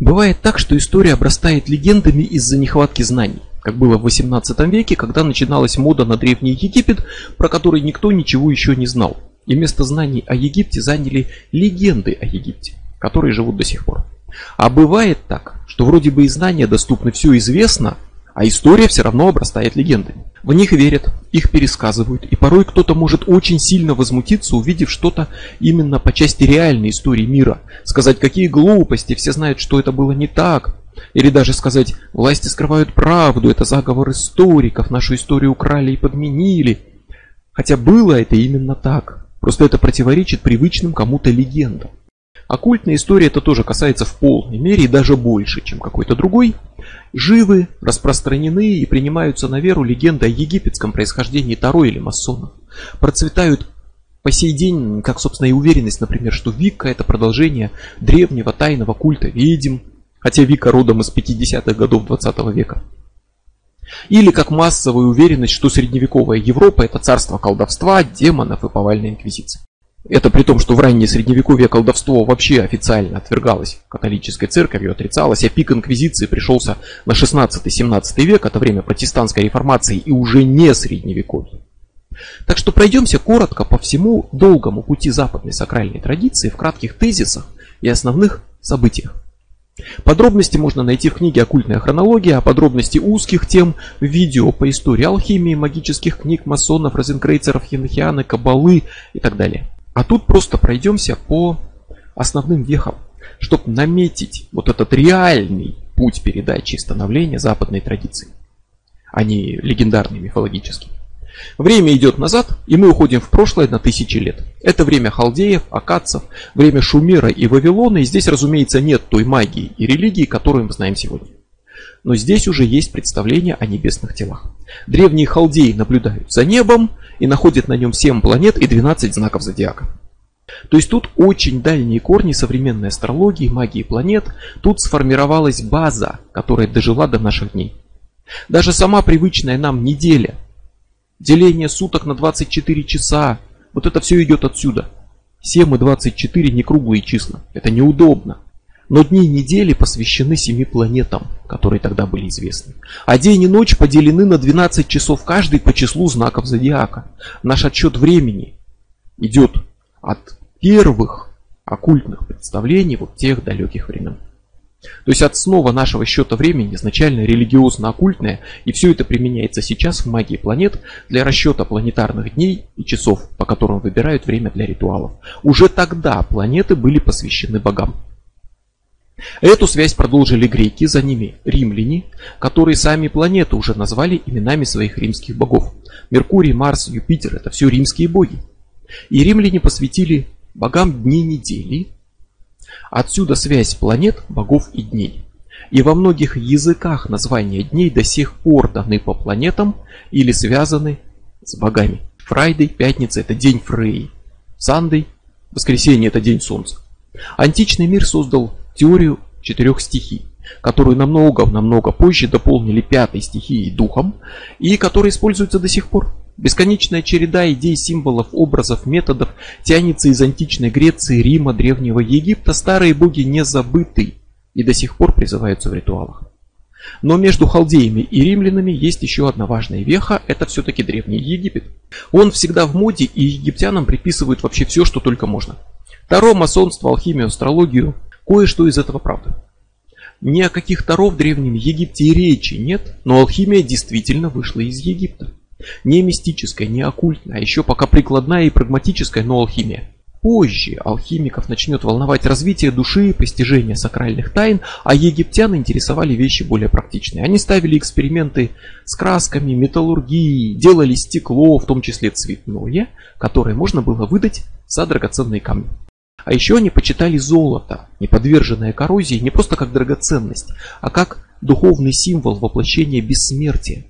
Бывает так, что история обрастает легендами из-за нехватки знаний, как было в 18 веке, когда начиналась мода на Древний Египет, про который никто ничего еще не знал. И место знаний о Египте заняли легенды о Египте, которые живут до сих пор. А бывает так, что вроде бы и знания доступны, все известно, а история все равно обрастает легендами. В них верят, их пересказывают, и порой кто-то может очень сильно возмутиться, увидев что-то именно по части реальной истории мира. Сказать, какие глупости, все знают, что это было не так. Или даже сказать, власти скрывают правду, это заговор историков, нашу историю украли и подменили. Хотя было это именно так. Просто это противоречит привычным кому-то легендам. Оккультная история это тоже касается в полной мере и даже больше, чем какой-то другой. Живы, распространены и принимаются на веру легенды о египетском происхождении Таро или масонов. Процветают по сей день, как собственно и уверенность, например, что Вика это продолжение древнего тайного культа ведьм, хотя Вика родом из 50-х годов 20 века. Или как массовая уверенность, что средневековая Европа это царство колдовства, демонов и повальной инквизиции. Это при том, что в раннее средневековье колдовство вообще официально отвергалось католической церковью, отрицалось, а пик инквизиции пришелся на 16-17 век, это время протестантской реформации и уже не средневековье. Так что пройдемся коротко по всему долгому пути западной сакральной традиции в кратких тезисах и основных событиях. Подробности можно найти в книге «Оккультная хронология», а подробности узких тем в видео по истории алхимии, магических книг, масонов, розенкрейцеров, енохианы, кабалы и так далее. А тут просто пройдемся по основным вехам, чтобы наметить вот этот реальный путь передачи и становления западной традиции, а не легендарный мифологический. Время идет назад, и мы уходим в прошлое на тысячи лет. Это время халдеев, акадцев, время Шумера и Вавилона, и здесь, разумеется, нет той магии и религии, которую мы знаем сегодня. Но здесь уже есть представление о небесных телах. Древние халдеи наблюдают за небом и находят на нем 7 планет и 12 знаков зодиака. То есть тут очень дальние корни современной астрологии, магии планет. Тут сформировалась база, которая дожила до наших дней. Даже сама привычная нам неделя, деление суток на 24 часа, вот это все идет отсюда. 7 и 24 не круглые числа. Это неудобно. Но дни недели посвящены семи планетам, которые тогда были известны. А день и ночь поделены на 12 часов каждый по числу знаков зодиака. Наш отсчет времени идет от первых оккультных представлений вот тех далеких времен. То есть от снова нашего счета времени изначально религиозно-оккультное, и все это применяется сейчас в магии планет для расчета планетарных дней и часов, по которым выбирают время для ритуалов. Уже тогда планеты были посвящены богам. Эту связь продолжили греки, за ними римляне, которые сами планеты уже назвали именами своих римских богов. Меркурий, Марс, Юпитер – это все римские боги. И римляне посвятили богам дни недели. Отсюда связь планет, богов и дней. И во многих языках названия дней до сих пор даны по планетам или связаны с богами. Friday, пятница – это день Фрей. Sunday, воскресенье – это день Солнца. Античный мир создал теорию четырех стихий, которую намного-намного позже дополнили пятой стихией духом и которая используется до сих пор. Бесконечная череда идей, символов, образов, методов тянется из античной Греции, Рима, Древнего Египта. Старые боги не забыты и до сих пор призываются в ритуалах. Но между халдеями и римлянами есть еще одна важная веха, это все-таки Древний Египет. Он всегда в моде и египтянам приписывают вообще все, что только можно. Таро, масонство, алхимию, астрологию, Кое-что из этого правда. Ни о каких Таро в Древнем Египте и речи нет, но алхимия действительно вышла из Египта. Не мистическая, не оккультная, а еще пока прикладная и прагматическая, но алхимия. Позже алхимиков начнет волновать развитие души, постижение сакральных тайн, а египтян интересовали вещи более практичные. Они ставили эксперименты с красками, металлургией, делали стекло, в том числе цветное, которое можно было выдать за драгоценные камни. А еще они почитали золото, не подверженное коррозии, не просто как драгоценность, а как духовный символ воплощения бессмертия.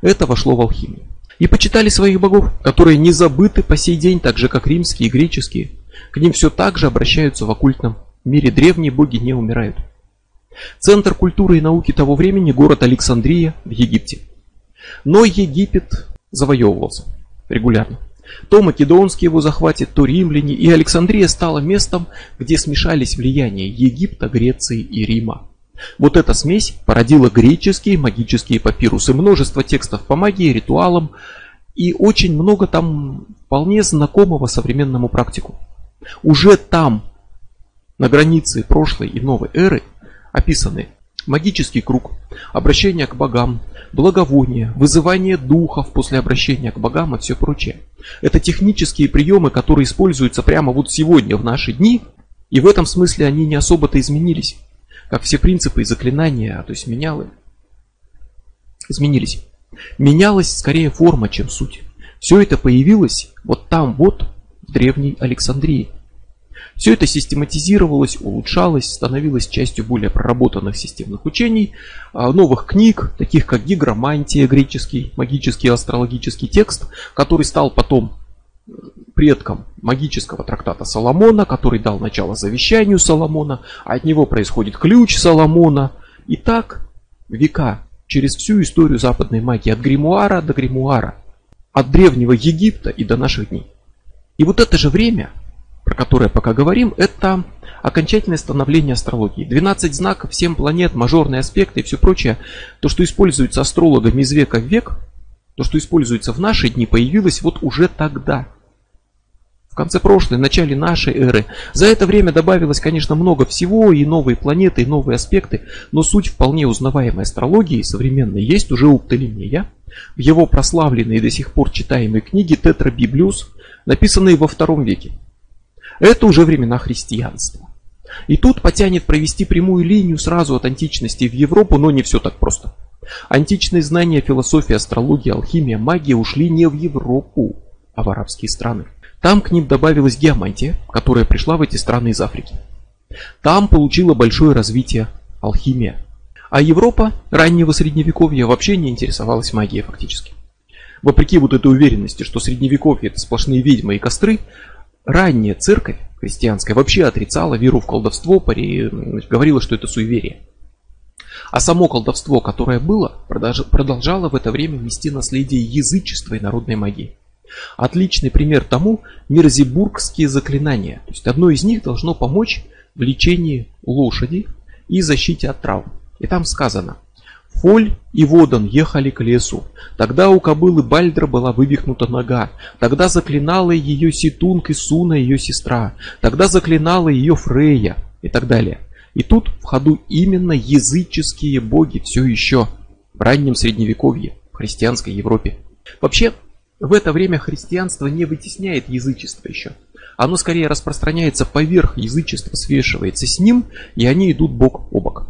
Это вошло в алхимию. И почитали своих богов, которые не забыты по сей день, так же как римские и греческие. К ним все так же обращаются в оккультном мире. Древние боги не умирают. Центр культуры и науки того времени – город Александрия в Египте. Но Египет завоевывался регулярно. То македонские его захватят, то римляне, и Александрия стала местом, где смешались влияния Египта, Греции и Рима. Вот эта смесь породила греческие магические папирусы, множество текстов по магии, ритуалам и очень много там вполне знакомого современному практику. Уже там, на границе прошлой и новой эры, описаны магический круг, обращение к богам, благовоние, вызывание духов после обращения к богам и все прочее. Это технические приемы, которые используются прямо вот сегодня в наши дни, и в этом смысле они не особо-то изменились как все принципы и заклинания, то есть менялы, изменились. Менялась скорее форма, чем суть. Все это появилось вот там вот, в древней Александрии. Все это систематизировалось, улучшалось, становилось частью более проработанных системных учений, а, новых книг, таких как гигромантия, греческий магический астрологический текст, который стал потом предком магического трактата Соломона, который дал начало завещанию Соломона, а от него происходит ключ Соломона. И так века через всю историю западной магии от гримуара до гримуара, от древнего Египта и до наших дней. И вот это же время, про которое пока говорим, это окончательное становление астрологии. 12 знаков, 7 планет, мажорные аспекты и все прочее. То, что используется астрологами из века в век, то, что используется в наши дни, появилось вот уже тогда – конце прошлой, начале нашей эры. За это время добавилось, конечно, много всего, и новые планеты, и новые аспекты, но суть вполне узнаваемой астрологии современной есть уже у Птолемея. В его прославленной и до сих пор читаемой книге Тетра Библиус, написанной во втором веке. Это уже времена христианства. И тут потянет провести прямую линию сразу от античности в Европу, но не все так просто. Античные знания философии, астрологии, алхимия, магия ушли не в Европу, а в арабские страны. Там к ним добавилась геомантия, которая пришла в эти страны из Африки. Там получила большое развитие алхимия. А Европа раннего средневековья вообще не интересовалась магией фактически. Вопреки вот этой уверенности, что средневековье это сплошные ведьмы и костры, ранняя церковь христианская вообще отрицала веру в колдовство, говорила, что это суеверие. А само колдовство, которое было, продолжало в это время нести наследие язычества и народной магии. Отличный пример тому мерзибургские заклинания. То есть одно из них должно помочь в лечении лошади и защите от травм. И там сказано, Фоль и Водан ехали к лесу. Тогда у кобылы Бальдра была вывихнута нога. Тогда заклинала ее Ситунг и Суна, ее сестра. Тогда заклинала ее Фрея и так далее. И тут в ходу именно языческие боги все еще в раннем средневековье, в христианской Европе. Вообще, в это время христианство не вытесняет язычество еще. Оно скорее распространяется поверх язычества, свешивается с ним, и они идут бок о бок.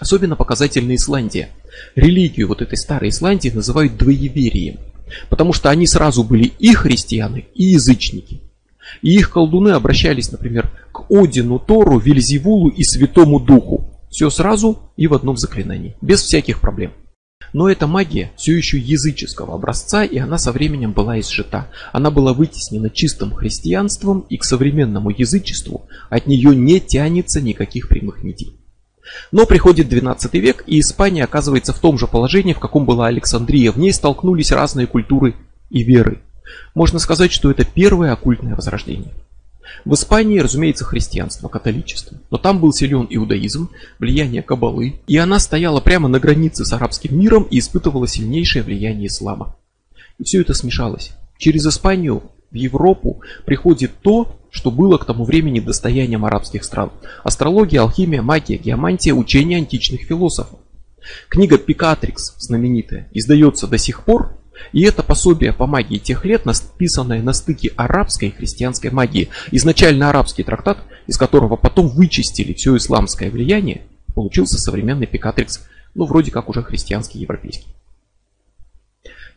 Особенно показательна Исландия. Религию вот этой старой Исландии называют двоеверием. Потому что они сразу были и христианы, и язычники. И их колдуны обращались, например, к Одину, Тору, Вильзевулу и Святому Духу. Все сразу и в одном заклинании, без всяких проблем. Но эта магия все еще языческого образца, и она со временем была изжита. Она была вытеснена чистым христианством, и к современному язычеству от нее не тянется никаких прямых нитей. Но приходит 12 век, и Испания оказывается в том же положении, в каком была Александрия. В ней столкнулись разные культуры и веры. Можно сказать, что это первое оккультное возрождение. В Испании, разумеется, христианство, католичество. Но там был силен иудаизм, влияние кабалы, и она стояла прямо на границе с арабским миром и испытывала сильнейшее влияние ислама. И все это смешалось. Через Испанию в Европу приходит то, что было к тому времени достоянием арабских стран. Астрология, алхимия, магия, геомантия, учение античных философов. Книга Пикатрикс, знаменитая, издается до сих пор, и это пособие по магии тех лет, написанное на стыке арабской и христианской магии. Изначально арабский трактат, из которого потом вычистили все исламское влияние, получился современный Пикатрикс, ну вроде как уже христианский, европейский.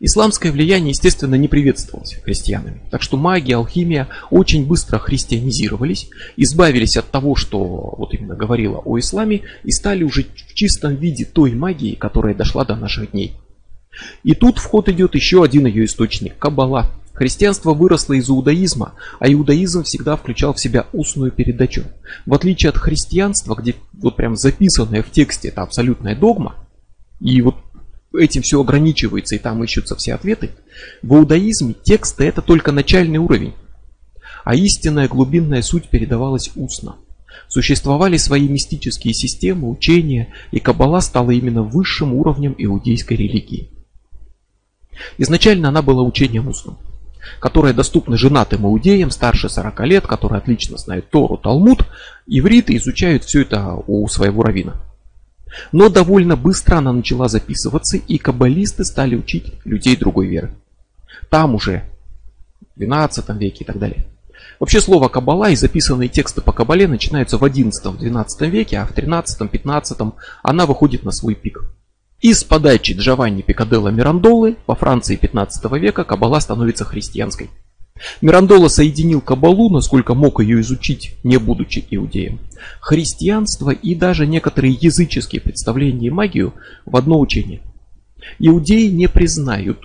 Исламское влияние, естественно, не приветствовалось христианами. Так что магия, алхимия очень быстро христианизировались, избавились от того, что вот именно говорила о исламе, и стали уже в чистом виде той магии, которая дошла до наших дней. И тут в ход идет еще один ее источник – Каббала. Христианство выросло из иудаизма, а иудаизм всегда включал в себя устную передачу. В отличие от христианства, где вот прям записанная в тексте это абсолютная догма, и вот этим все ограничивается и там ищутся все ответы, в иудаизме тексты это только начальный уровень, а истинная глубинная суть передавалась устно. Существовали свои мистические системы, учения, и Каббала стала именно высшим уровнем иудейской религии. Изначально она была учением устным, которое доступно женатым иудеям старше 40 лет, которые отлично знают Тору, Талмуд, ивриты изучают все это у своего равина. Но довольно быстро она начала записываться, и каббалисты стали учить людей другой веры. Там уже, в 12 веке и так далее. Вообще слово «каббала» и записанные тексты по каббале начинаются в 11-12 веке, а в 13-15 она выходит на свой пик. Из подачи Джованни Пикаделла Мирандолы во Франции 15 века каббала становится христианской. Мирандола соединил каббалу, насколько мог ее изучить, не будучи иудеем, христианство и даже некоторые языческие представления и магию в одно учение. Иудеи не признают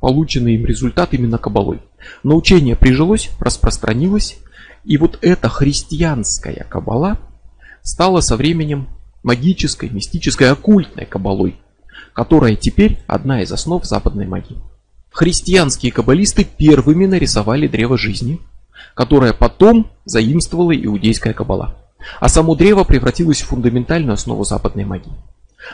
полученный им результат именно кабалой. Но учение прижилось, распространилось, и вот эта христианская кабала стала со временем магической, мистической, оккультной кабалой, которая теперь одна из основ западной магии. Христианские каббалисты первыми нарисовали древо жизни, которое потом заимствовала иудейская кабала. А само древо превратилось в фундаментальную основу западной магии.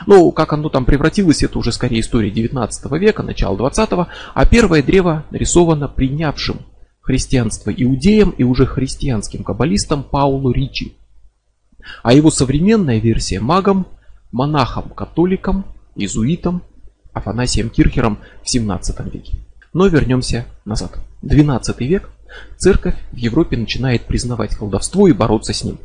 Ну, как оно там превратилось, это уже скорее история 19 века, начало 20 а первое древо нарисовано принявшим христианство иудеям и уже христианским каббалистам Паулу Ричи. А его современная версия магам, монахам, католикам, иезуитам, Афанасием Кирхером в 17 веке. Но вернемся назад. 12 век церковь в Европе начинает признавать колдовство и бороться с ним.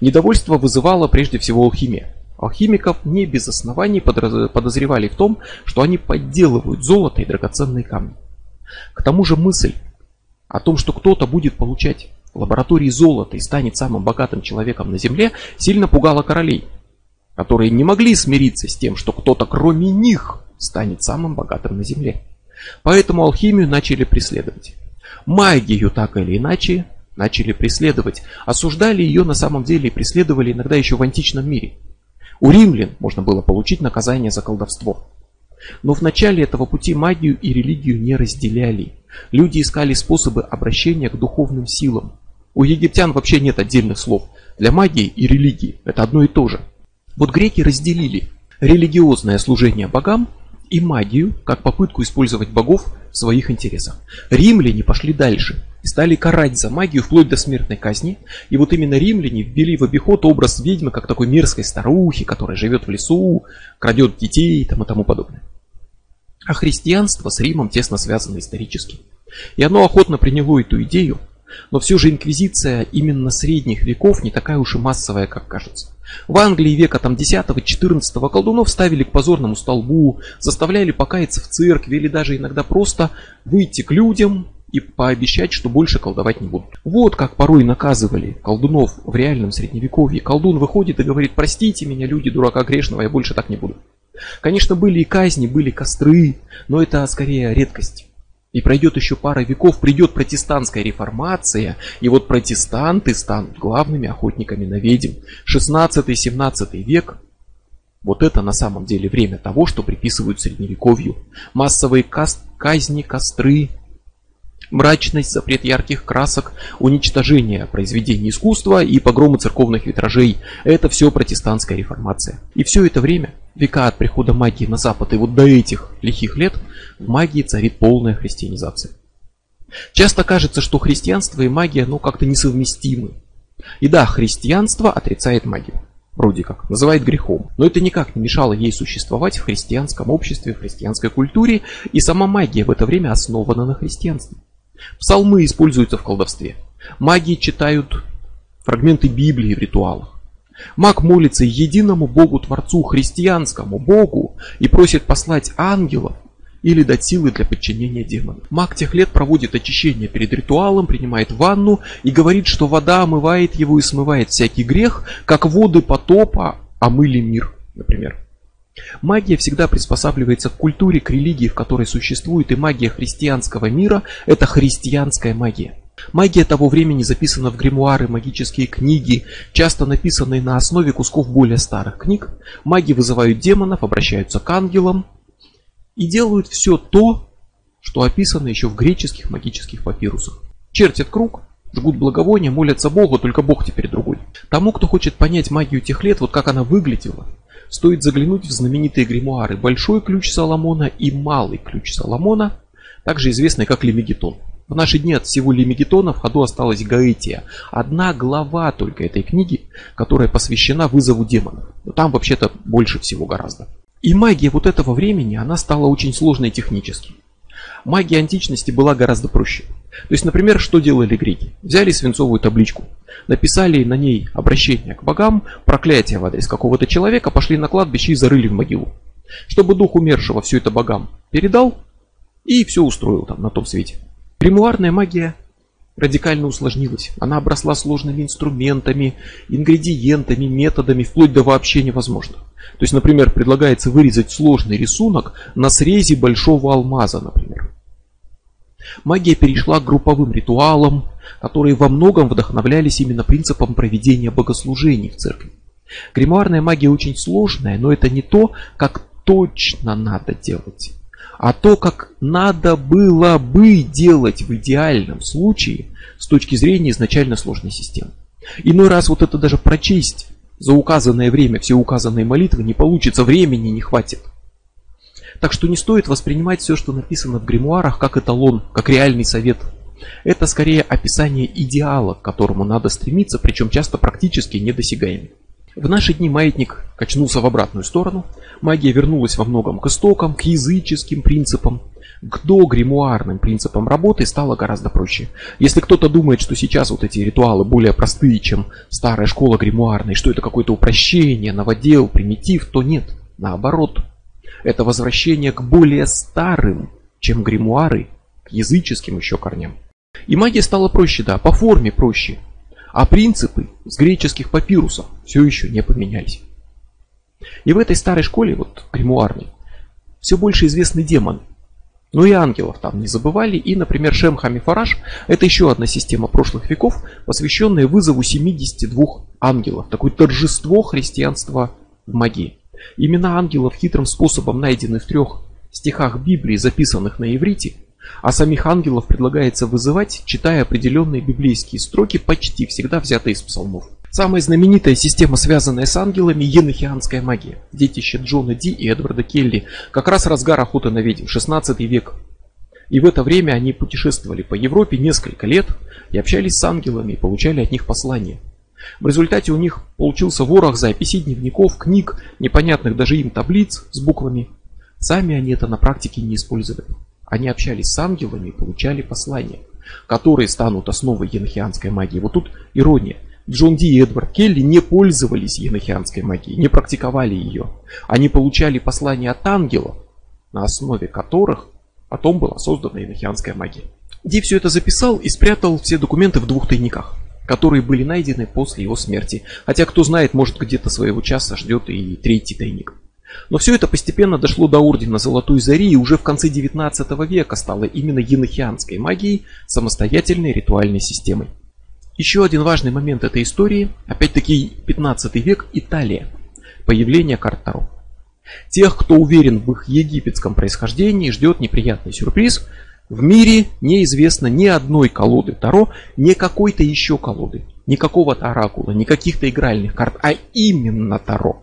Недовольство вызывало прежде всего алхимия. Алхимиков не без оснований подозревали в том, что они подделывают золото и драгоценные камни. К тому же мысль о том, что кто-то будет получать в лаборатории золото и станет самым богатым человеком на Земле, сильно пугала королей, которые не могли смириться с тем, что кто-то кроме них станет самым богатым на Земле. Поэтому алхимию начали преследовать. Магию так или иначе начали преследовать. Осуждали ее на самом деле и преследовали иногда еще в античном мире. У римлян можно было получить наказание за колдовство. Но в начале этого пути магию и религию не разделяли. Люди искали способы обращения к духовным силам. У египтян вообще нет отдельных слов. Для магии и религии это одно и то же. Вот греки разделили религиозное служение богам и магию как попытку использовать богов в своих интересах. Римляне пошли дальше и стали карать за магию вплоть до смертной казни. И вот именно римляне ввели в обиход образ ведьмы как такой мерзкой старухи, которая живет в лесу, крадет детей и тому подобное. А христианство с Римом тесно связано исторически. И оно охотно приняло эту идею, но все же инквизиция именно средних веков не такая уж и массовая, как кажется. В Англии века там 10-14 колдунов ставили к позорному столбу, заставляли покаяться в церкви или даже иногда просто выйти к людям и пообещать, что больше колдовать не будут. Вот как порой наказывали колдунов в реальном средневековье. Колдун выходит и говорит, простите меня, люди, дурака грешного, я больше так не буду. Конечно, были и казни, были костры, но это скорее редкость. И пройдет еще пара веков, придет протестантская реформация, и вот протестанты станут главными охотниками на ведьм. 16-17 век вот это на самом деле время того, что приписывают средневековью. Массовые казни, костры, мрачность, запрет ярких красок, уничтожение произведений искусства и погромы церковных витражей. Это все протестантская реформация. И все это время, века от прихода магии на Запад и вот до этих лихих лет, в магии царит полная христианизация. Часто кажется, что христианство и магия ну как-то несовместимы. И да, христианство отрицает магию. Вроде как, называет грехом. Но это никак не мешало ей существовать в христианском обществе, в христианской культуре, и сама магия в это время основана на христианстве. Псалмы используются в колдовстве. Маги читают фрагменты Библии в ритуалах. Маг молится единому Богу Творцу, христианскому Богу, и просит послать ангелов или дать силы для подчинения демонов. Маг тех лет проводит очищение перед ритуалом, принимает ванну и говорит, что вода омывает его и смывает всякий грех, как воды потопа омыли мир, например. Магия всегда приспосабливается к культуре, к религии, в которой существует, и магия христианского мира – это христианская магия. Магия того времени записана в гримуары, магические книги, часто написанные на основе кусков более старых книг. Маги вызывают демонов, обращаются к ангелам, И делают все то, что описано еще в греческих магических папирусах. Чертят круг, жгут благовония, молятся Богу, только Бог теперь другой. Тому, кто хочет понять магию тех лет, вот как она выглядела, стоит заглянуть в знаменитые гримуары «Большой ключ Соломона» и «Малый ключ Соломона», также известный как Лемегетон. В наши дни от всего Лемегетона в ходу осталась Гаэтия. Одна глава только этой книги, которая посвящена вызову демонов. Но там вообще-то больше всего гораздо. И магия вот этого времени, она стала очень сложной технически. Магия античности была гораздо проще. То есть, например, что делали греки? Взяли свинцовую табличку, написали на ней обращение к богам, проклятие в адрес какого-то человека, пошли на кладбище и зарыли в могилу. Чтобы дух умершего все это богам передал и все устроил там на том свете. Гримуарная магия радикально усложнилась. Она обросла сложными инструментами, ингредиентами, методами, вплоть до вообще невозможно. То есть, например, предлагается вырезать сложный рисунок на срезе большого алмаза, например. Магия перешла к групповым ритуалам, которые во многом вдохновлялись именно принципом проведения богослужений в церкви. Гримуарная магия очень сложная, но это не то, как точно надо делать а то, как надо было бы делать в идеальном случае с точки зрения изначально сложной системы. Иной раз вот это даже прочесть за указанное время все указанные молитвы не получится, времени не хватит. Так что не стоит воспринимать все, что написано в гримуарах, как эталон, как реальный совет. Это скорее описание идеала, к которому надо стремиться, причем часто практически недосягаемый. В наши дни маятник качнулся в обратную сторону. Магия вернулась во многом к истокам, к языческим принципам. К догримуарным принципам работы стало гораздо проще. Если кто-то думает, что сейчас вот эти ритуалы более простые, чем старая школа гримуарной, что это какое-то упрощение, новодел, примитив, то нет. Наоборот. Это возвращение к более старым, чем гримуары, к языческим еще корням. И магия стала проще, да, по форме проще, а принципы с греческих папирусов все еще не поменялись. И в этой старой школе, вот гримуарной, все больше известны демоны. Но и ангелов там не забывали. И, например, Шем Хамифараш – это еще одна система прошлых веков, посвященная вызову 72 ангелов. Такое торжество христианства в магии. Имена ангелов хитрым способом найдены в трех стихах Библии, записанных на иврите – а самих ангелов предлагается вызывать, читая определенные библейские строки, почти всегда взятые из псалмов. Самая знаменитая система, связанная с ангелами, енохианская магия. Детище Джона Ди и Эдварда Келли. Как раз разгар охоты на ведьм, 16 век. И в это время они путешествовали по Европе несколько лет и общались с ангелами и получали от них послания. В результате у них получился ворох записей, дневников, книг, непонятных даже им таблиц с буквами. Сами они это на практике не использовали. Они общались с ангелами и получали послания, которые станут основой енохианской магии. Вот тут ирония. Джон Ди и Эдвард Келли не пользовались енохианской магией, не практиковали ее. Они получали послания от ангелов, на основе которых потом была создана енохианская магия. Ди все это записал и спрятал все документы в двух тайниках, которые были найдены после его смерти. Хотя, кто знает, может где-то своего часа ждет и третий тайник. Но все это постепенно дошло до ордена Золотой Зари и уже в конце 19 века стало именно енохианской магией, самостоятельной ритуальной системой. Еще один важный момент этой истории, опять-таки 15 век, Италия. Появление карт Таро. Тех, кто уверен в их египетском происхождении, ждет неприятный сюрприз. В мире неизвестно ни одной колоды Таро, ни какой-то еще колоды, ни какого-то оракула, ни каких-то игральных карт, а именно Таро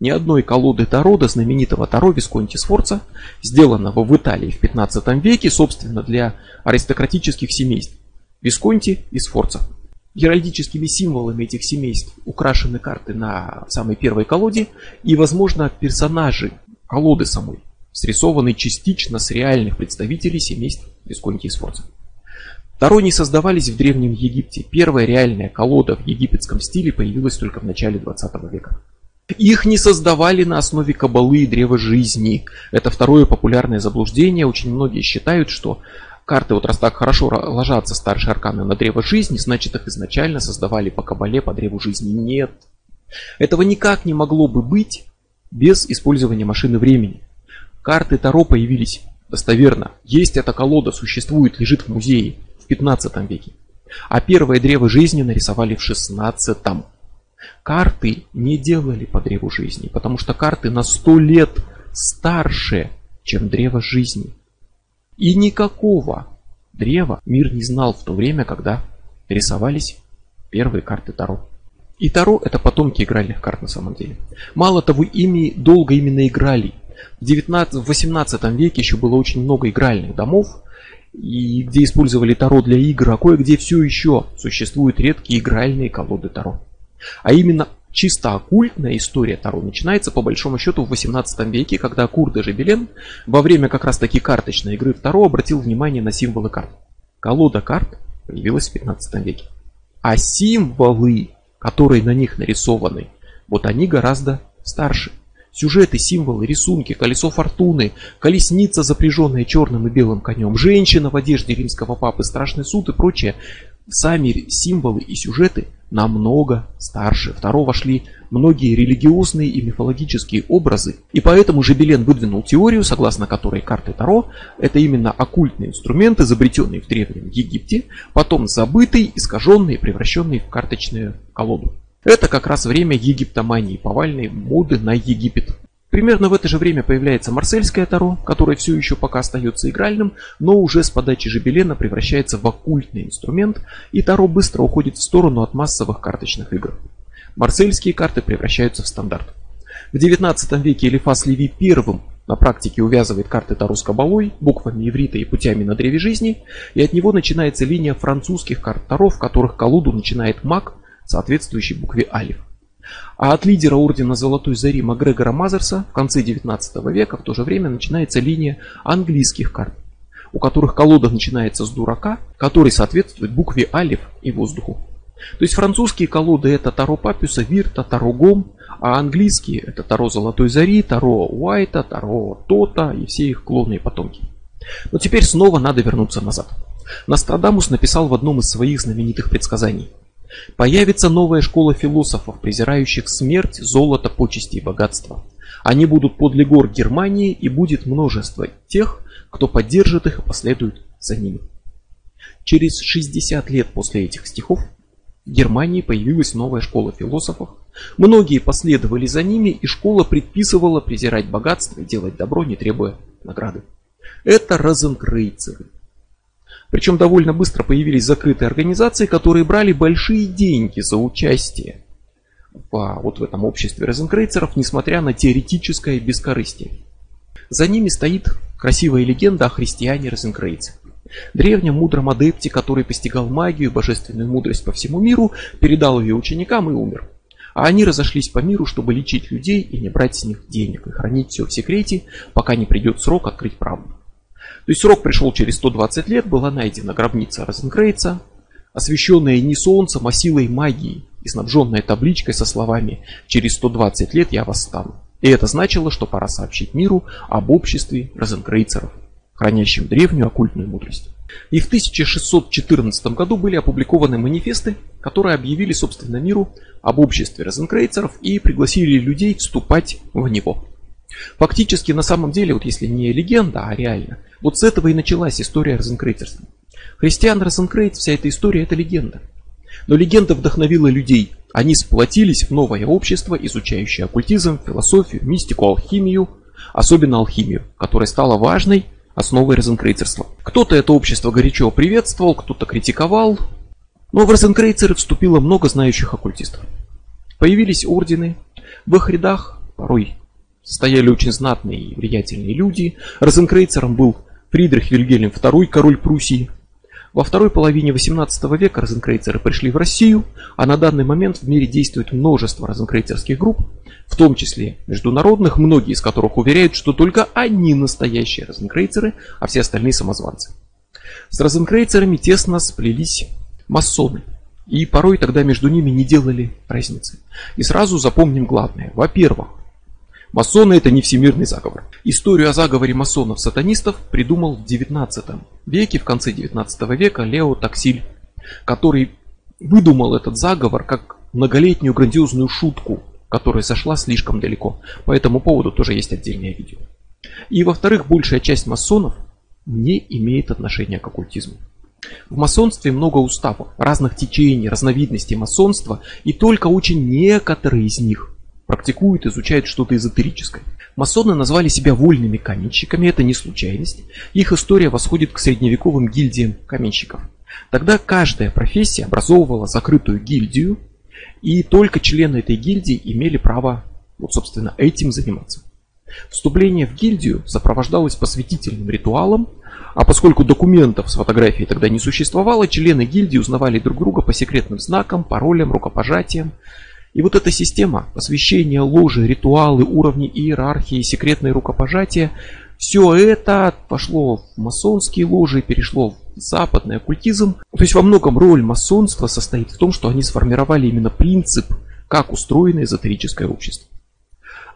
ни одной колоды Таро до знаменитого Таро Висконти Сфорца, сделанного в Италии в 15 веке, собственно, для аристократических семейств. Висконти и Сфорца. Геральдическими символами этих семейств украшены карты на самой первой колоде и, возможно, персонажи колоды самой, срисованы частично с реальных представителей семейств Висконти и Сфорца. Таро не создавались в Древнем Египте. Первая реальная колода в египетском стиле появилась только в начале 20 века. Их не создавали на основе кабалы и древа жизни. Это второе популярное заблуждение. Очень многие считают, что карты вот раз так хорошо ложатся старшие арканы на древо жизни, значит их изначально создавали по кабале по древу жизни. Нет. Этого никак не могло бы быть без использования машины времени. Карты Таро появились достоверно. Есть эта колода, существует, лежит в музее в 15 веке. А первое древо жизни нарисовали в 16 -м. Карты не делали по древу жизни, потому что карты на 100 лет старше, чем древо жизни. И никакого древа мир не знал в то время, когда рисовались первые карты Таро. И Таро это потомки игральных карт на самом деле. Мало того, ими долго именно играли. В, 19, в 18 веке еще было очень много игральных домов, и где использовали Таро для игр, а кое-где все еще существуют редкие игральные колоды Таро. А именно чисто оккультная история Таро начинается по большому счету в 18 веке, когда Кур де Жебелен во время как раз таки карточной игры в Таро обратил внимание на символы карт. Колода карт появилась в 15 веке. А символы, которые на них нарисованы, вот они гораздо старше. Сюжеты, символы, рисунки, колесо фортуны, колесница, запряженная черным и белым конем, женщина в одежде римского папы, страшный суд и прочее. Сами символы и сюжеты намного старше. Второго шли многие религиозные и мифологические образы. И поэтому Жебелен выдвинул теорию, согласно которой карты Таро – это именно оккультный инструмент, изобретенный в Древнем Египте, потом забытый, искаженный и превращенный в карточную колоду. Это как раз время египтомании, повальной моды на Египет. Примерно в это же время появляется марсельское таро, которое все еще пока остается игральным, но уже с подачи Жебелена превращается в оккультный инструмент, и таро быстро уходит в сторону от массовых карточных игр. Марсельские карты превращаются в стандарт. В 19 веке Элифас Леви первым на практике увязывает карты Таро с кабалой, буквами иврита и путями на древе жизни, и от него начинается линия французских карт Таро, в которых колоду начинает маг, соответствующей букве Алиф. А от лидера ордена Золотой Зари Макгрегора Мазерса в конце 19 века в то же время начинается линия английских карт, у которых колода начинается с дурака, который соответствует букве Алиф и воздуху. То есть французские колоды это Таро Папюса, Вирта, Таро Гом, а английские это Таро Золотой Зари, Таро Уайта, Таро Тота и все их клоны потомки. Но теперь снова надо вернуться назад. Нострадамус написал в одном из своих знаменитых предсказаний – Появится новая школа философов, презирающих смерть, золото, почести и богатство. Они будут подле гор Германии, и будет множество тех, кто поддержит их и последует за ними. Через 60 лет после этих стихов в Германии появилась новая школа философов. Многие последовали за ними, и школа предписывала презирать богатство и делать добро, не требуя награды. Это розенкрейцеры. Причем довольно быстро появились закрытые организации, которые брали большие деньги за участие в, вот в этом обществе розенкрейцеров, несмотря на теоретическое бескорыстие. За ними стоит красивая легенда о христиане розенкрейце. Древнем мудром адепте, который постигал магию и божественную мудрость по всему миру, передал ее ученикам и умер. А они разошлись по миру, чтобы лечить людей и не брать с них денег, и хранить все в секрете, пока не придет срок открыть правду. То есть срок пришел через 120 лет, была найдена гробница Розенкрейца, освещенная не солнцем, а силой магии и снабженная табличкой со словами «Через 120 лет я восстану». И это значило, что пора сообщить миру об обществе розенкрейцеров, хранящем древнюю оккультную мудрость. И в 1614 году были опубликованы манифесты, которые объявили, собственно, миру об обществе розенкрейцеров и пригласили людей вступать в него. Фактически, на самом деле, вот если не легенда, а реально, вот с этого и началась история розенкрейтерства. Христиан Розенкрейт, вся эта история, это легенда. Но легенда вдохновила людей. Они сплотились в новое общество, изучающее оккультизм, философию, мистику, алхимию, особенно алхимию, которая стала важной основой розенкрейцерства. Кто-то это общество горячо приветствовал, кто-то критиковал, но в розенкрейцеры вступило много знающих оккультистов. Появились ордены, в их рядах порой стояли очень знатные и влиятельные люди. Розенкрейцером был Фридрих Вильгельм II, король Пруссии. Во второй половине 18 века розенкрейцеры пришли в Россию, а на данный момент в мире действует множество розенкрейцерских групп, в том числе международных, многие из которых уверяют, что только они настоящие розенкрейцеры, а все остальные самозванцы. С розенкрейцерами тесно сплелись масоны, и порой тогда между ними не делали разницы. И сразу запомним главное. Во-первых, Масоны это не всемирный заговор. Историю о заговоре масонов-сатанистов придумал в 19 веке, в конце 19 века Лео Таксиль, который выдумал этот заговор как многолетнюю грандиозную шутку, которая зашла слишком далеко. По этому поводу тоже есть отдельное видео. И во-вторых, большая часть масонов не имеет отношения к оккультизму. В масонстве много уставов, разных течений, разновидностей масонства, и только очень некоторые из них практикуют, изучают что-то эзотерическое. Масоны назвали себя вольными каменщиками, это не случайность. Их история восходит к средневековым гильдиям каменщиков. Тогда каждая профессия образовывала закрытую гильдию, и только члены этой гильдии имели право, вот, собственно, этим заниматься. Вступление в гильдию сопровождалось посвятительным ритуалом, а поскольку документов с фотографией тогда не существовало, члены гильдии узнавали друг друга по секретным знакам, паролям, рукопожатиям. И вот эта система посвящения ложи, ритуалы, уровни иерархии, секретные рукопожатия, все это пошло в масонские ложи, перешло в западный оккультизм. То есть во многом роль масонства состоит в том, что они сформировали именно принцип, как устроено эзотерическое общество.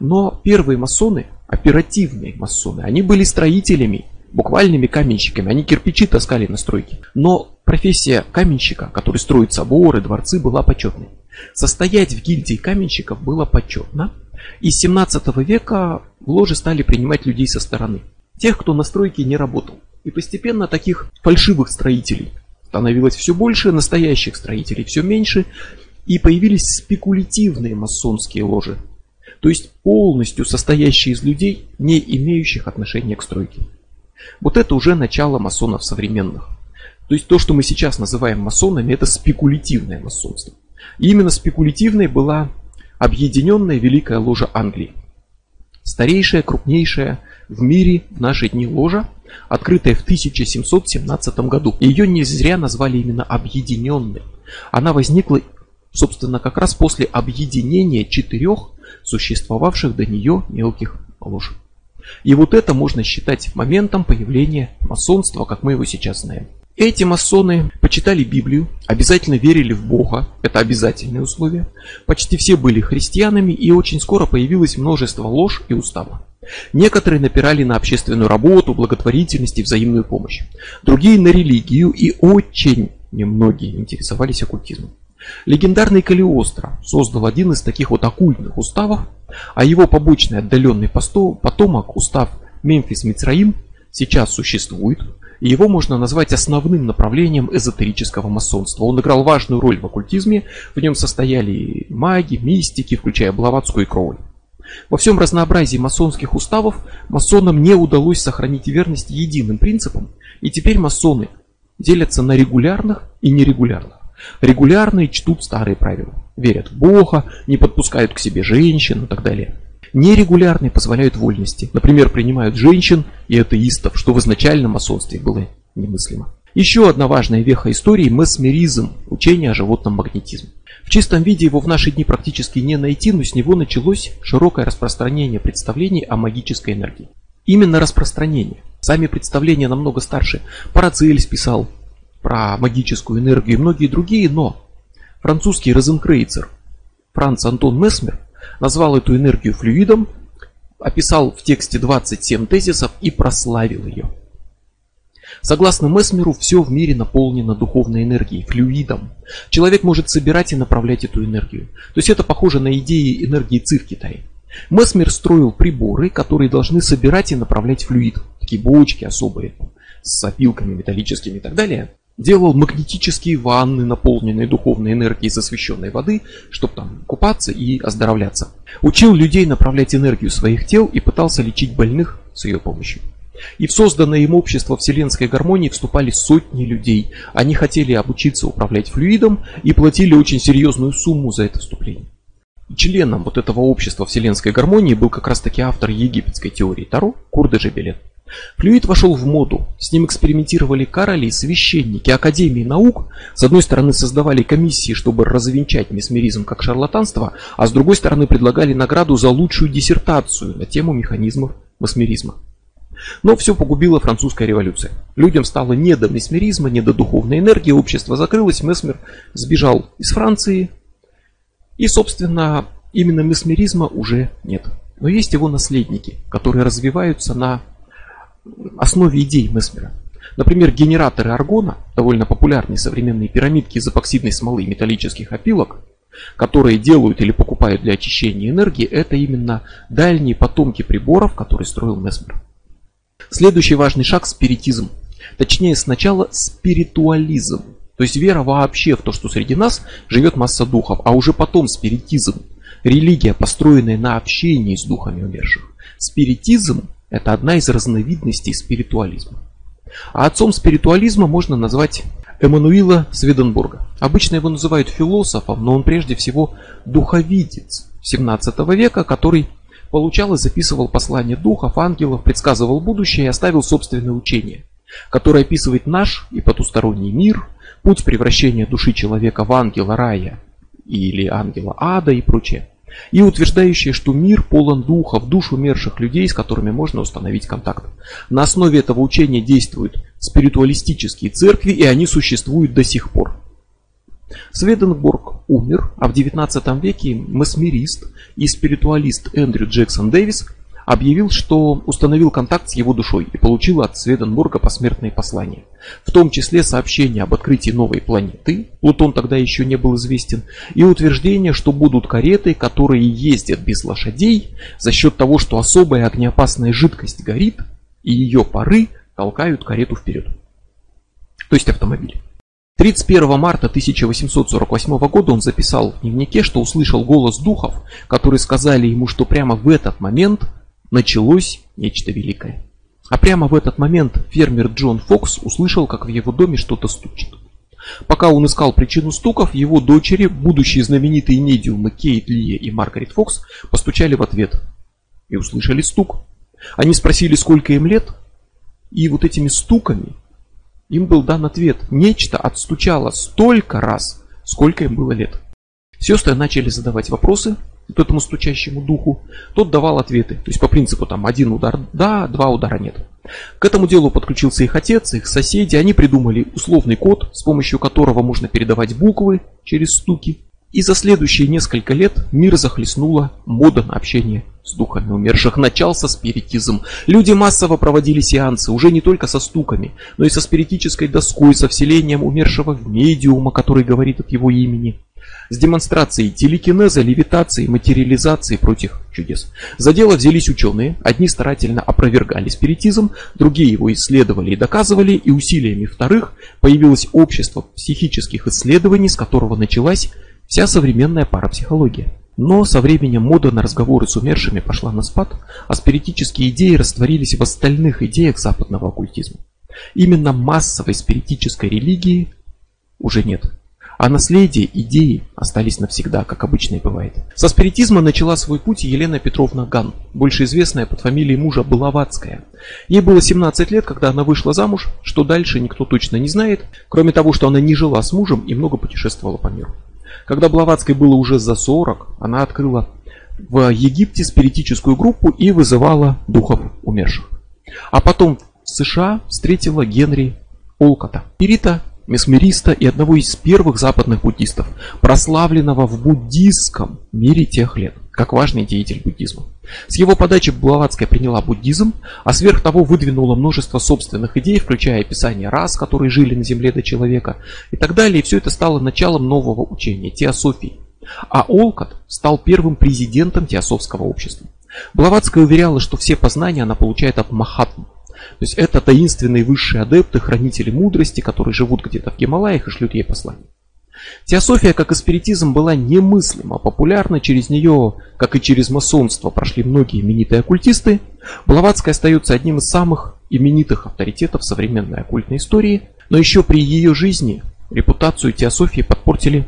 Но первые масоны, оперативные масоны, они были строителями, буквальными каменщиками. Они кирпичи таскали на стройки. Но профессия каменщика, который строит соборы, дворцы, была почетной. Состоять в гильдии каменщиков было почетно. И с 17 века в ложе стали принимать людей со стороны. Тех, кто на стройке не работал. И постепенно таких фальшивых строителей становилось все больше, настоящих строителей все меньше. И появились спекулятивные масонские ложи. То есть полностью состоящие из людей, не имеющих отношения к стройке. Вот это уже начало масонов современных. То есть то, что мы сейчас называем масонами, это спекулятивное масонство. И именно спекулятивной была объединенная Великая Ложа Англии. Старейшая, крупнейшая в мире в наши дни ложа, открытая в 1717 году. Ее не зря назвали именно объединенной. Она возникла, собственно, как раз после объединения четырех существовавших до нее мелких лож. И вот это можно считать моментом появления масонства, как мы его сейчас знаем. Эти масоны почитали Библию, обязательно верили в Бога, это обязательное условие. Почти все были христианами и очень скоро появилось множество ложь и устава. Некоторые напирали на общественную работу, благотворительность и взаимную помощь. Другие на религию и очень немногие интересовались оккультизмом. Легендарный Калиостро создал один из таких вот оккультных уставов, а его побочный отдаленный потомок, устав Мемфис Мицраим, сейчас существует, и его можно назвать основным направлением эзотерического масонства. Он играл важную роль в оккультизме, в нем состояли маги, мистики, включая Блаватскую и Кроуль. Во всем разнообразии масонских уставов масонам не удалось сохранить верность единым принципам, и теперь масоны делятся на регулярных и нерегулярных. Регулярные чтут старые правила. Верят в Бога, не подпускают к себе женщин и так далее. Нерегулярные позволяют вольности. Например, принимают женщин и атеистов, что в изначальном масонстве было немыслимо. Еще одна важная веха истории – месмеризм, учение о животном магнетизме. В чистом виде его в наши дни практически не найти, но с него началось широкое распространение представлений о магической энергии. Именно распространение. Сами представления намного старше. Парацельс писал про магическую энергию и многие другие, но французский розенкрейцер Франц Антон Месмер назвал эту энергию флюидом, описал в тексте 27 тезисов и прославил ее. Согласно Месмеру, все в мире наполнено духовной энергией, флюидом. Человек может собирать и направлять эту энергию. То есть это похоже на идеи энергии ЦИ в Китае. Месмер строил приборы, которые должны собирать и направлять флюид. Такие бочки особые, с опилками металлическими и так далее делал магнетические ванны, наполненные духовной энергией из освященной воды, чтобы там купаться и оздоровляться. Учил людей направлять энергию своих тел и пытался лечить больных с ее помощью. И в созданное им общество вселенской гармонии вступали сотни людей. Они хотели обучиться управлять флюидом и платили очень серьезную сумму за это вступление. Членом вот этого общества вселенской гармонии был как раз таки автор египетской теории Таро Курда Жебелет. Флюид вошел в моду. С ним экспериментировали короли, священники, академии наук. С одной стороны создавали комиссии, чтобы развенчать месмеризм как шарлатанство, а с другой стороны предлагали награду за лучшую диссертацию на тему механизмов месмеризма. Но все погубила французская революция. Людям стало не до месмеризма, не до духовной энергии, общество закрылось, Месмер сбежал из Франции. И, собственно, именно месмеризма уже нет. Но есть его наследники, которые развиваются на основе идей Месмера. Например, генераторы аргона, довольно популярные современные пирамидки из эпоксидной смолы и металлических опилок, которые делают или покупают для очищения энергии, это именно дальние потомки приборов, которые строил Месмер. Следующий важный шаг – спиритизм. Точнее, сначала спиритуализм. То есть вера вообще в то, что среди нас живет масса духов, а уже потом спиритизм. Религия, построенная на общении с духами умерших. Спиритизм – это одна из разновидностей спиритуализма. А отцом спиритуализма можно назвать Эммануила Сведенбурга. Обычно его называют философом, но он прежде всего духовидец 17 века, который получал и записывал послания духов, ангелов, предсказывал будущее и оставил собственное учение, которое описывает наш и потусторонний мир, путь превращения души человека в ангела рая или ангела ада и прочее и утверждающее, что мир полон духов, душ умерших людей, с которыми можно установить контакт. На основе этого учения действуют спиритуалистические церкви, и они существуют до сих пор. Сведенборг умер, а в 19 веке месмерист и спиритуалист Эндрю Джексон Дэвис объявил, что установил контакт с его душой и получил от Сведенбурга посмертные послания. В том числе сообщение об открытии новой планеты, Плутон тогда еще не был известен, и утверждение, что будут кареты, которые ездят без лошадей за счет того, что особая огнеопасная жидкость горит, и ее пары толкают карету вперед. То есть автомобиль. 31 марта 1848 года он записал в дневнике, что услышал голос духов, которые сказали ему, что прямо в этот момент началось нечто великое. А прямо в этот момент фермер Джон Фокс услышал, как в его доме что-то стучит. Пока он искал причину стуков, его дочери, будущие знаменитые медиумы Кейт Лия и Маргарет Фокс, постучали в ответ и услышали стук. Они спросили, сколько им лет, и вот этими стуками им был дан ответ. Нечто отстучало столько раз, сколько им было лет. Сестры начали задавать вопросы, вот этому стучащему духу, тот давал ответы. То есть по принципу там один удар да, два удара нет. К этому делу подключился их отец, их соседи. Они придумали условный код, с помощью которого можно передавать буквы через стуки. И за следующие несколько лет мир захлестнула мода на общение с духами умерших. Начался спиритизм. Люди массово проводили сеансы, уже не только со стуками, но и со спиритической доской, со вселением умершего в медиума, который говорит от его имени с демонстрацией телекинеза, левитации, материализации прочих чудес. За дело взялись ученые, одни старательно опровергали спиритизм, другие его исследовали и доказывали, и усилиями вторых появилось общество психических исследований, с которого началась вся современная парапсихология. Но со временем мода на разговоры с умершими пошла на спад, а спиритические идеи растворились в остальных идеях западного оккультизма. Именно массовой спиритической религии уже нет. А наследие, идеи остались навсегда, как обычно и бывает. Со спиритизма начала свой путь Елена Петровна Ган, больше известная под фамилией мужа Блаватская. Ей было 17 лет, когда она вышла замуж, что дальше никто точно не знает, кроме того, что она не жила с мужем и много путешествовала по миру. Когда Блаватской было уже за 40, она открыла в Египте спиритическую группу и вызывала духов умерших. А потом в США встретила Генри Олкота. Спирита месмериста и одного из первых западных буддистов, прославленного в буддистском мире тех лет, как важный деятель буддизма. С его подачи Блаватская приняла буддизм, а сверх того выдвинула множество собственных идей, включая описание рас, которые жили на земле до человека и так далее. И все это стало началом нового учения, теософии. А Олкот стал первым президентом теософского общества. Блаватская уверяла, что все познания она получает от Махатмы, то есть это таинственные высшие адепты, хранители мудрости, которые живут где-то в Гималаях и шлют ей послание. Теософия, как и спиритизм, была немыслимо популярна. Через нее, как и через масонство, прошли многие именитые оккультисты. Блаватская остается одним из самых именитых авторитетов современной оккультной истории. Но еще при ее жизни репутацию теософии подпортили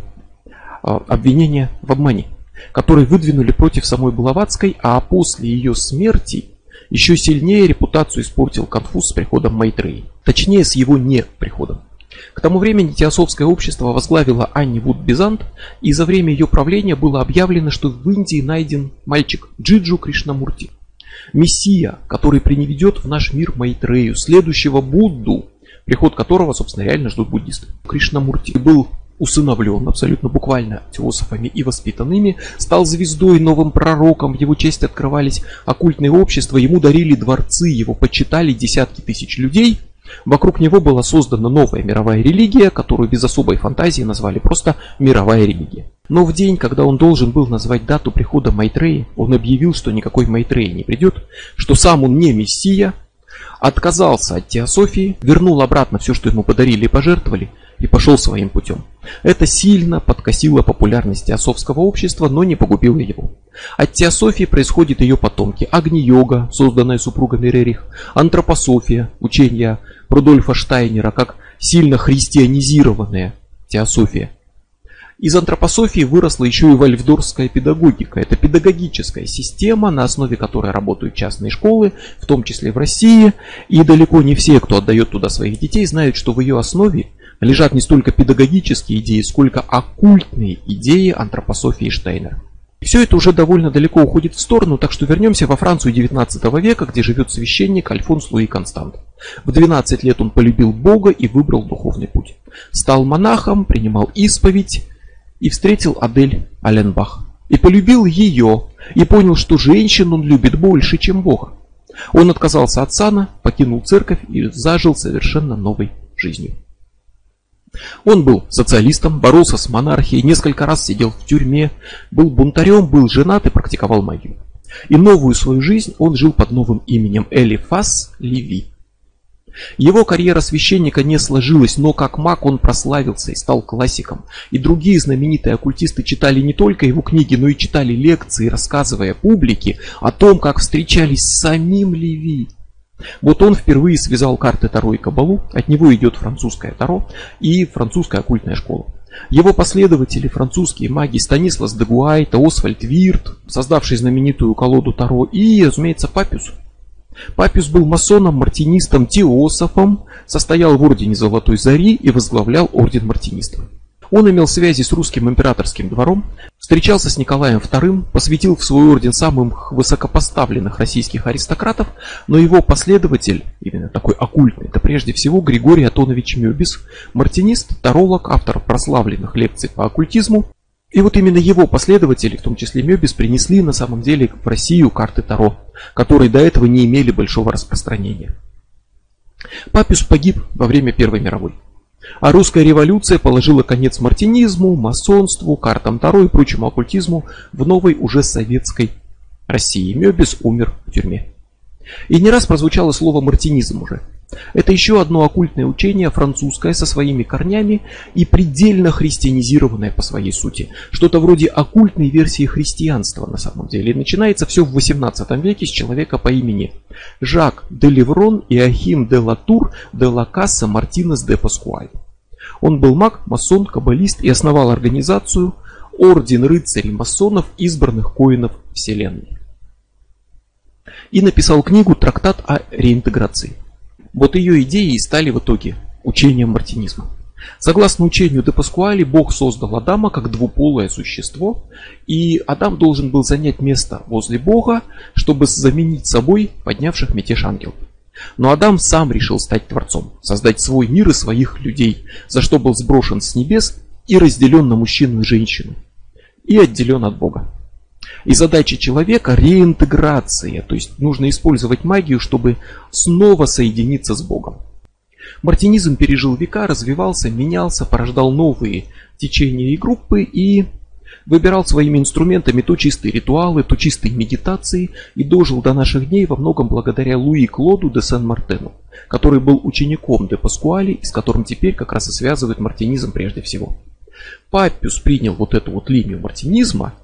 а, обвинения в обмане, которые выдвинули против самой Блаватской, а после ее смерти еще сильнее репутацию испортил конфуз с приходом Майтреи. Точнее, с его не приходом. К тому времени теософское общество возглавила Анни Вуд Бизант, и за время ее правления было объявлено, что в Индии найден мальчик Джиджу Кришнамурти. Мессия, который приневедет в наш мир Майтрею, следующего Будду, приход которого, собственно, реально ждут буддисты. Кришнамурти был усыновлен абсолютно буквально теософами и воспитанными, стал звездой, новым пророком, в его честь открывались оккультные общества, ему дарили дворцы, его почитали десятки тысяч людей. Вокруг него была создана новая мировая религия, которую без особой фантазии назвали просто мировая религия. Но в день, когда он должен был назвать дату прихода Майтреи, он объявил, что никакой Майтреи не придет, что сам он не мессия, отказался от теософии, вернул обратно все, что ему подарили и пожертвовали, и пошел своим путем. Это сильно подкосило популярность теософского общества, но не погубило его. От теософии происходят ее потомки. Агни-йога, созданная супругами Рерих, антропософия, учение Рудольфа Штайнера, как сильно христианизированная теософия. Из антропософии выросла еще и вальфдорская педагогика. Это педагогическая система, на основе которой работают частные школы, в том числе в России. И далеко не все, кто отдает туда своих детей, знают, что в ее основе лежат не столько педагогические идеи, сколько оккультные идеи антропософии Штейнера. Все это уже довольно далеко уходит в сторону, так что вернемся во Францию 19 века, где живет священник Альфонс Луи Констант. В 12 лет он полюбил Бога и выбрал духовный путь. Стал монахом, принимал исповедь и встретил Адель Аленбах. И полюбил ее, и понял, что женщин он любит больше, чем Бога. Он отказался от сана, покинул церковь и зажил совершенно новой жизнью. Он был социалистом, боролся с монархией, несколько раз сидел в тюрьме, был бунтарем, был женат и практиковал магию. И новую свою жизнь он жил под новым именем Элифас Леви. Его карьера священника не сложилась, но как маг он прославился и стал классиком. И другие знаменитые оккультисты читали не только его книги, но и читали лекции, рассказывая публике о том, как встречались с самим Леви. Вот он впервые связал карты Таро и Кабалу, от него идет французское Таро и французская оккультная школа. Его последователи, французские маги Станислас де Гуайта, Освальд Вирт, создавший знаменитую колоду Таро, и, разумеется, Папюс. Папюс был масоном, мартинистом, теософом, состоял в ордене Золотой Зари и возглавлял орден мартинистов. Он имел связи с русским императорским двором, встречался с Николаем II, посвятил в свой орден самых высокопоставленных российских аристократов, но его последователь, именно такой оккультный, это прежде всего Григорий Атонович Мёбис, мартинист, таролог, автор прославленных лекций по оккультизму, и вот именно его последователи, в том числе Мёбис, принесли на самом деле в Россию карты Таро, которые до этого не имели большого распространения. Папюс погиб во время Первой мировой. А русская революция положила конец мартинизму, масонству, картам Таро и прочему оккультизму в новой уже советской России. Мёбис умер в тюрьме. И не раз прозвучало слово мартинизм уже. Это еще одно оккультное учение, французское, со своими корнями и предельно христианизированное по своей сути. Что-то вроде оккультной версии христианства на самом деле. И начинается все в 18 веке с человека по имени Жак де Леврон и Ахим де Латур де Лакасса Мартинес де Паскуаль. Он был маг, масон, каббалист и основал организацию Орден рыцарей масонов, избранных коинов Вселенной. И написал книгу «Трактат о реинтеграции». Вот ее идеи и стали в итоге учением мартинизма. Согласно учению де Паскуали, Бог создал Адама как двуполое существо, и Адам должен был занять место возле Бога, чтобы заменить собой поднявших мятеж ангелов. Но Адам сам решил стать творцом, создать свой мир и своих людей, за что был сброшен с небес и разделен на мужчину и женщину, и отделен от Бога. И задача человека реинтеграция, то есть нужно использовать магию, чтобы снова соединиться с Богом. Мартинизм пережил века, развивался, менялся, порождал новые течения и группы и выбирал своими инструментами то чистые ритуалы, то чистые медитации и дожил до наших дней во многом благодаря Луи Клоду де Сен-Мартену, который был учеником де Паскуали с которым теперь как раз и связывает мартинизм прежде всего. Паппюс принял вот эту вот линию мартинизма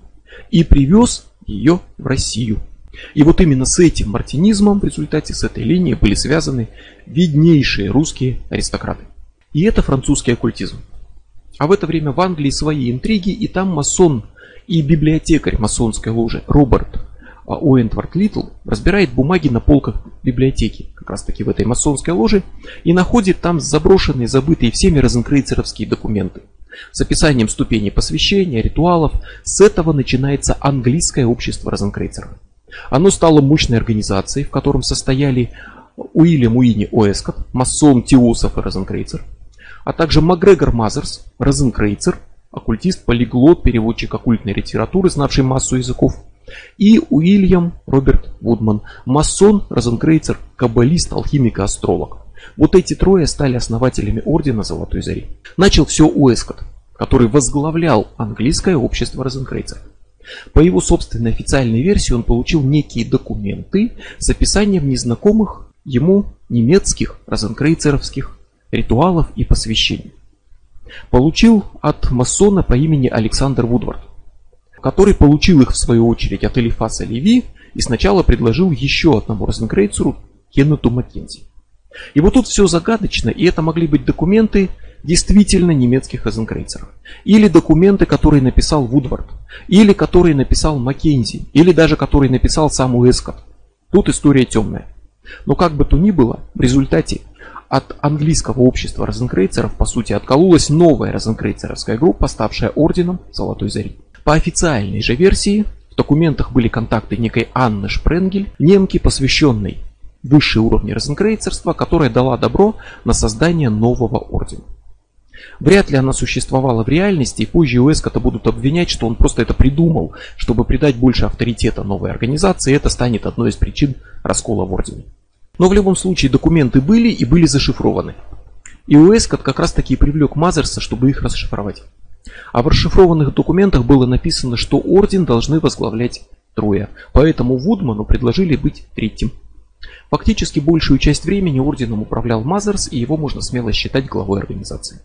и привез ее в Россию. И вот именно с этим мартинизмом в результате с этой линией были связаны виднейшие русские аристократы. И это французский оккультизм. А в это время в Англии свои интриги, и там масон и библиотекарь масонской ложи Роберт а, Уэнтвард Литл разбирает бумаги на полках библиотеки, как раз таки в этой масонской ложе, и находит там заброшенные, забытые всеми розенкрейцеровские документы с описанием ступеней посвящения, ритуалов. С этого начинается английское общество розенкрейцеров. Оно стало мощной организацией, в котором состояли Уильям Уини Оэскот, масон, теософ и розенкрейцер, а также Макгрегор Мазерс, розенкрейцер, оккультист, полиглот, переводчик оккультной литературы, знавший массу языков, и Уильям Роберт Вудман, масон, розенкрейцер, каббалист, алхимик и астролог. Вот эти трое стали основателями Ордена Золотой Зари. Начал все Уэскот, который возглавлял английское общество розенкрейцеров. По его собственной официальной версии он получил некие документы с описанием незнакомых ему немецких розенкрейцеровских ритуалов и посвящений. получил от масона по имени Александр Вудвард, который получил их в свою очередь от Элифаса Леви и сначала предложил еще одному розенкрейцеру Кеннету Маккензи. И вот тут все загадочно, и это могли быть документы действительно немецких розенкрейцеров. Или документы, которые написал Вудвард, или которые написал Маккензи, или даже которые написал сам Уэскотт. Тут история темная. Но как бы то ни было, в результате от английского общества розенкрейцеров, по сути, откололась новая розенкрейцеровская группа, ставшая орденом Золотой Зари. По официальной же версии, в документах были контакты некой Анны Шпренгель, немки, посвященной высшие уровни розенкрейцерства, которая дала добро на создание нового ордена. Вряд ли она существовала в реальности, и позже Уэскота будут обвинять, что он просто это придумал, чтобы придать больше авторитета новой организации, и это станет одной из причин раскола в ордене. Но в любом случае документы были и были зашифрованы. И Уэскот как раз таки привлек Мазерса, чтобы их расшифровать. А в расшифрованных документах было написано, что орден должны возглавлять трое, поэтому Вудману предложили быть третьим. Фактически большую часть времени орденом управлял Мазерс, и его можно смело считать главой организации.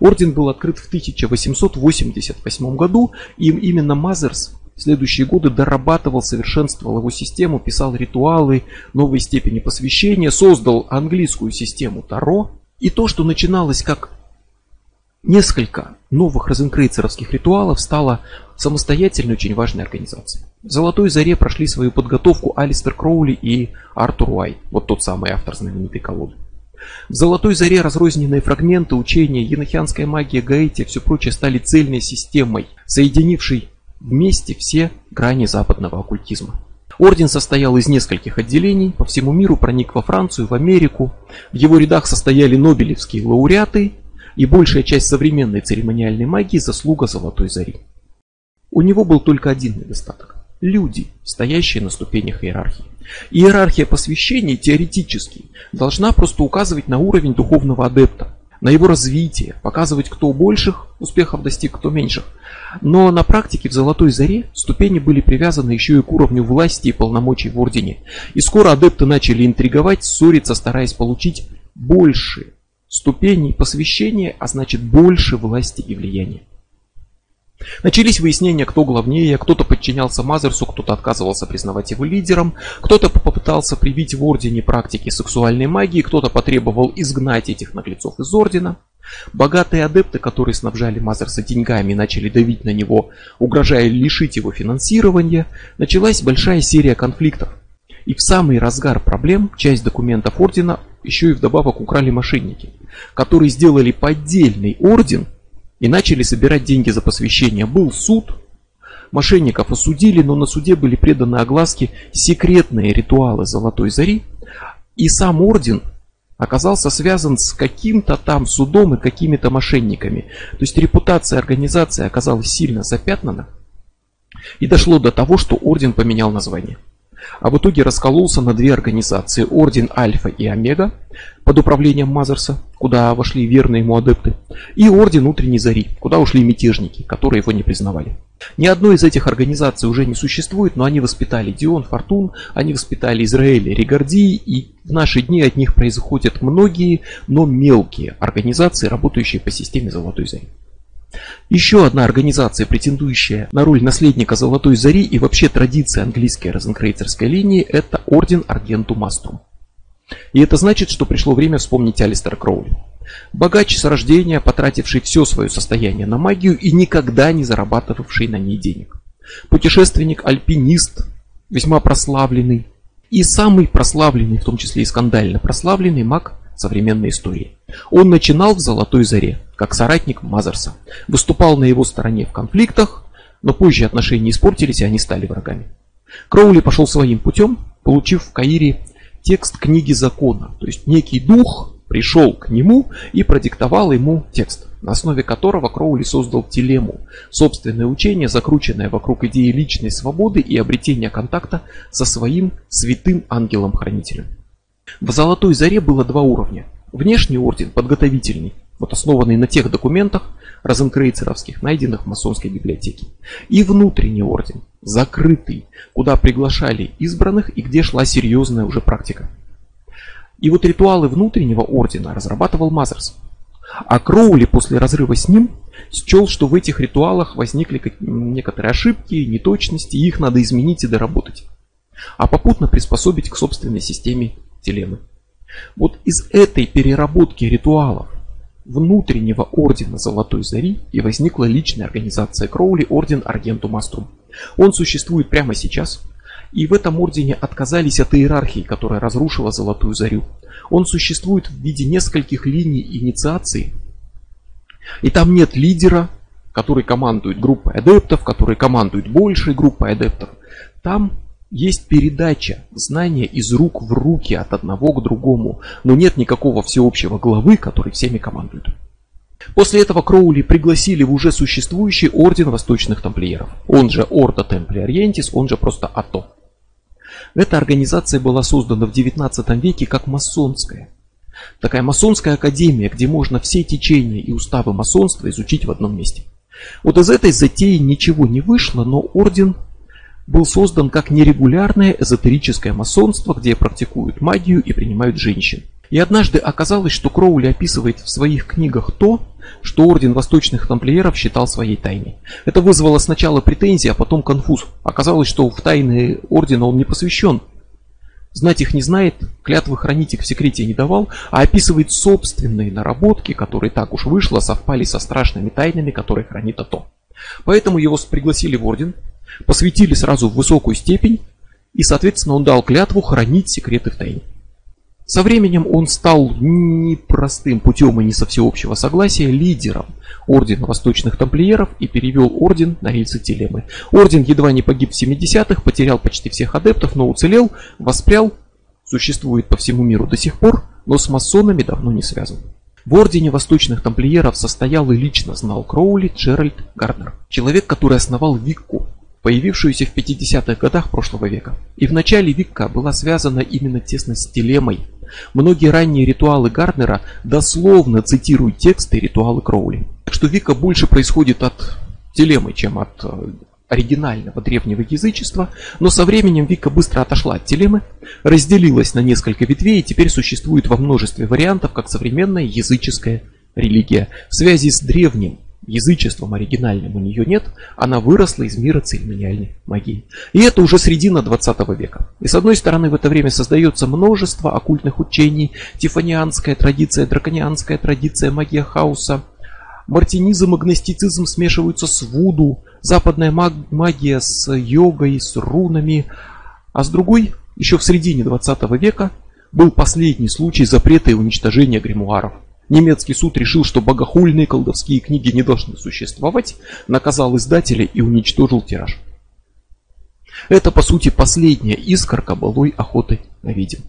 Орден был открыт в 1888 году, и именно Мазерс в следующие годы дорабатывал, совершенствовал его систему, писал ритуалы новой степени посвящения, создал английскую систему Таро. И то, что начиналось как несколько новых розенкрейцеровских ритуалов, стало самостоятельной очень важной организацией. В «Золотой заре» прошли свою подготовку Алистер Кроули и Артур Уай, вот тот самый автор знаменитой колоды. В «Золотой заре» разрозненные фрагменты учения, енохианская магия, гаити и все прочее стали цельной системой, соединившей вместе все грани западного оккультизма. Орден состоял из нескольких отделений, по всему миру проник во Францию, в Америку. В его рядах состояли нобелевские лауреаты и большая часть современной церемониальной магии заслуга Золотой Зари. У него был только один недостаток – люди, стоящие на ступенях иерархии. Иерархия посвящений теоретически должна просто указывать на уровень духовного адепта, на его развитие, показывать, кто больших успехов достиг, кто меньших. Но на практике в Золотой Заре ступени были привязаны еще и к уровню власти и полномочий в Ордене. И скоро адепты начали интриговать, ссориться, стараясь получить больше ступеней посвящения, а значит больше власти и влияния. Начались выяснения, кто главнее, кто-то подчинялся Мазерсу, кто-то отказывался признавать его лидером, кто-то попытался привить в Ордене практики сексуальной магии, кто-то потребовал изгнать этих наглецов из Ордена. Богатые адепты, которые снабжали Мазерса деньгами начали давить на него, угрожая лишить его финансирования, началась большая серия конфликтов. И в самый разгар проблем часть документов Ордена еще и вдобавок украли мошенники, которые сделали поддельный Орден и начали собирать деньги за посвящение. Был суд, мошенников осудили, но на суде были преданы огласке секретные ритуалы Золотой Зари, и сам орден оказался связан с каким-то там судом и какими-то мошенниками. То есть репутация организации оказалась сильно запятнана, и дошло до того, что орден поменял название а в итоге раскололся на две организации. Орден Альфа и Омега под управлением Мазерса, куда вошли верные ему адепты, и Орден Утренней Зари, куда ушли мятежники, которые его не признавали. Ни одной из этих организаций уже не существует, но они воспитали Дион, Фортун, они воспитали Израиль, Ригарди, и в наши дни от них происходят многие, но мелкие организации, работающие по системе Золотой Зари. Еще одна организация, претендующая на роль наследника Золотой Зари и вообще традиции английской розенкрейцерской линии, это Орден Аргенту Маструм. И это значит, что пришло время вспомнить Алистера Кроули. Богач с рождения, потративший все свое состояние на магию и никогда не зарабатывавший на ней денег. Путешественник-альпинист, весьма прославленный. И самый прославленный, в том числе и скандально прославленный маг современной истории. Он начинал в Золотой Заре, как соратник Мазерса, выступал на его стороне в конфликтах, но позже отношения испортились и они стали врагами. Кроули пошел своим путем, получив в Каире текст книги закона, то есть некий дух пришел к нему и продиктовал ему текст, на основе которого Кроули создал телему, собственное учение, закрученное вокруг идеи личной свободы и обретения контакта со своим святым ангелом-хранителем. В Золотой Заре было два уровня. Внешний орден, подготовительный, вот основанный на тех документах розенкрейцеровских, найденных в масонской библиотеке. И внутренний орден, закрытый, куда приглашали избранных и где шла серьезная уже практика. И вот ритуалы внутреннего ордена разрабатывал Мазерс. А Кроули после разрыва с ним счел, что в этих ритуалах возникли некоторые ошибки, неточности, и их надо изменить и доработать. А попутно приспособить к собственной системе телемы. Вот из этой переработки ритуалов внутреннего ордена Золотой Зари и возникла личная организация Кроули, орден Аргентум Аструм. Он существует прямо сейчас, и в этом ордене отказались от иерархии, которая разрушила Золотую Зарю. Он существует в виде нескольких линий инициации, и там нет лидера, который командует группой адептов, который командует большей группой адептов. Там есть передача знания из рук в руки от одного к другому, но нет никакого всеобщего главы, который всеми командует. После этого Кроули пригласили в уже существующий орден восточных тамплиеров, он же Орда Темпли Ориентис, он же просто АТО. Эта организация была создана в 19 веке как масонская. Такая масонская академия, где можно все течения и уставы масонства изучить в одном месте. Вот из этой затеи ничего не вышло, но орден был создан как нерегулярное эзотерическое масонство, где практикуют магию и принимают женщин. И однажды оказалось, что Кроули описывает в своих книгах то, что Орден Восточных Тамплиеров считал своей тайной. Это вызвало сначала претензии, а потом конфуз. Оказалось, что в тайны Ордена он не посвящен. Знать их не знает, клятвы хранить их в секрете не давал, а описывает собственные наработки, которые так уж вышло, совпали со страшными тайнами, которые хранит АТО. Поэтому его пригласили в Орден, посвятили сразу в высокую степень, и, соответственно, он дал клятву хранить секреты в тайне. Со временем он стал непростым путем и не со всеобщего согласия лидером Ордена Восточных Тамплиеров и перевел Орден на рельсы Телемы. Орден едва не погиб в 70-х, потерял почти всех адептов, но уцелел, воспрял, существует по всему миру до сих пор, но с масонами давно не связан. В Ордене Восточных Тамплиеров состоял и лично знал Кроули Джеральд Гарднер, человек, который основал Викку, появившуюся в 50-х годах прошлого века. И в начале Викка была связана именно тесно с телемой. Многие ранние ритуалы Гарднера дословно цитируют тексты и ритуалы Кроули. Так что Вика больше происходит от телемы, чем от э, оригинального древнего язычества, но со временем Вика быстро отошла от телемы, разделилась на несколько ветвей и теперь существует во множестве вариантов как современная языческая религия. В связи с древним язычеством оригинальным у нее нет, она выросла из мира церемониальной магии. И это уже середина 20 века. И с одной стороны в это время создается множество оккультных учений, тифанианская традиция, драконианская традиция, магия хаоса, мартинизм и гностицизм смешиваются с вуду, западная магия с йогой, с рунами, а с другой, еще в середине 20 века, был последний случай запрета и уничтожения гримуаров. Немецкий суд решил, что богохульные колдовские книги не должны существовать, наказал издателя и уничтожил тираж. Это, по сути, последняя искорка былой охоты на ведьм.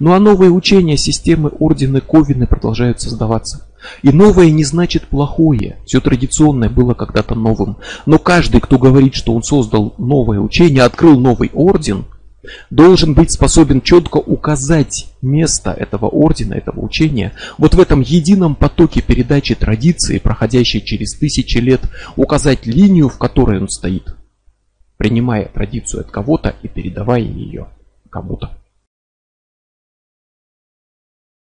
Ну а новые учения системы Ордены Ковины продолжают создаваться. И новое не значит плохое. Все традиционное было когда-то новым. Но каждый, кто говорит, что он создал новое учение, открыл новый орден – должен быть способен четко указать место этого ордена, этого учения, вот в этом едином потоке передачи традиции, проходящей через тысячи лет, указать линию, в которой он стоит, принимая традицию от кого-то и передавая ее кому-то.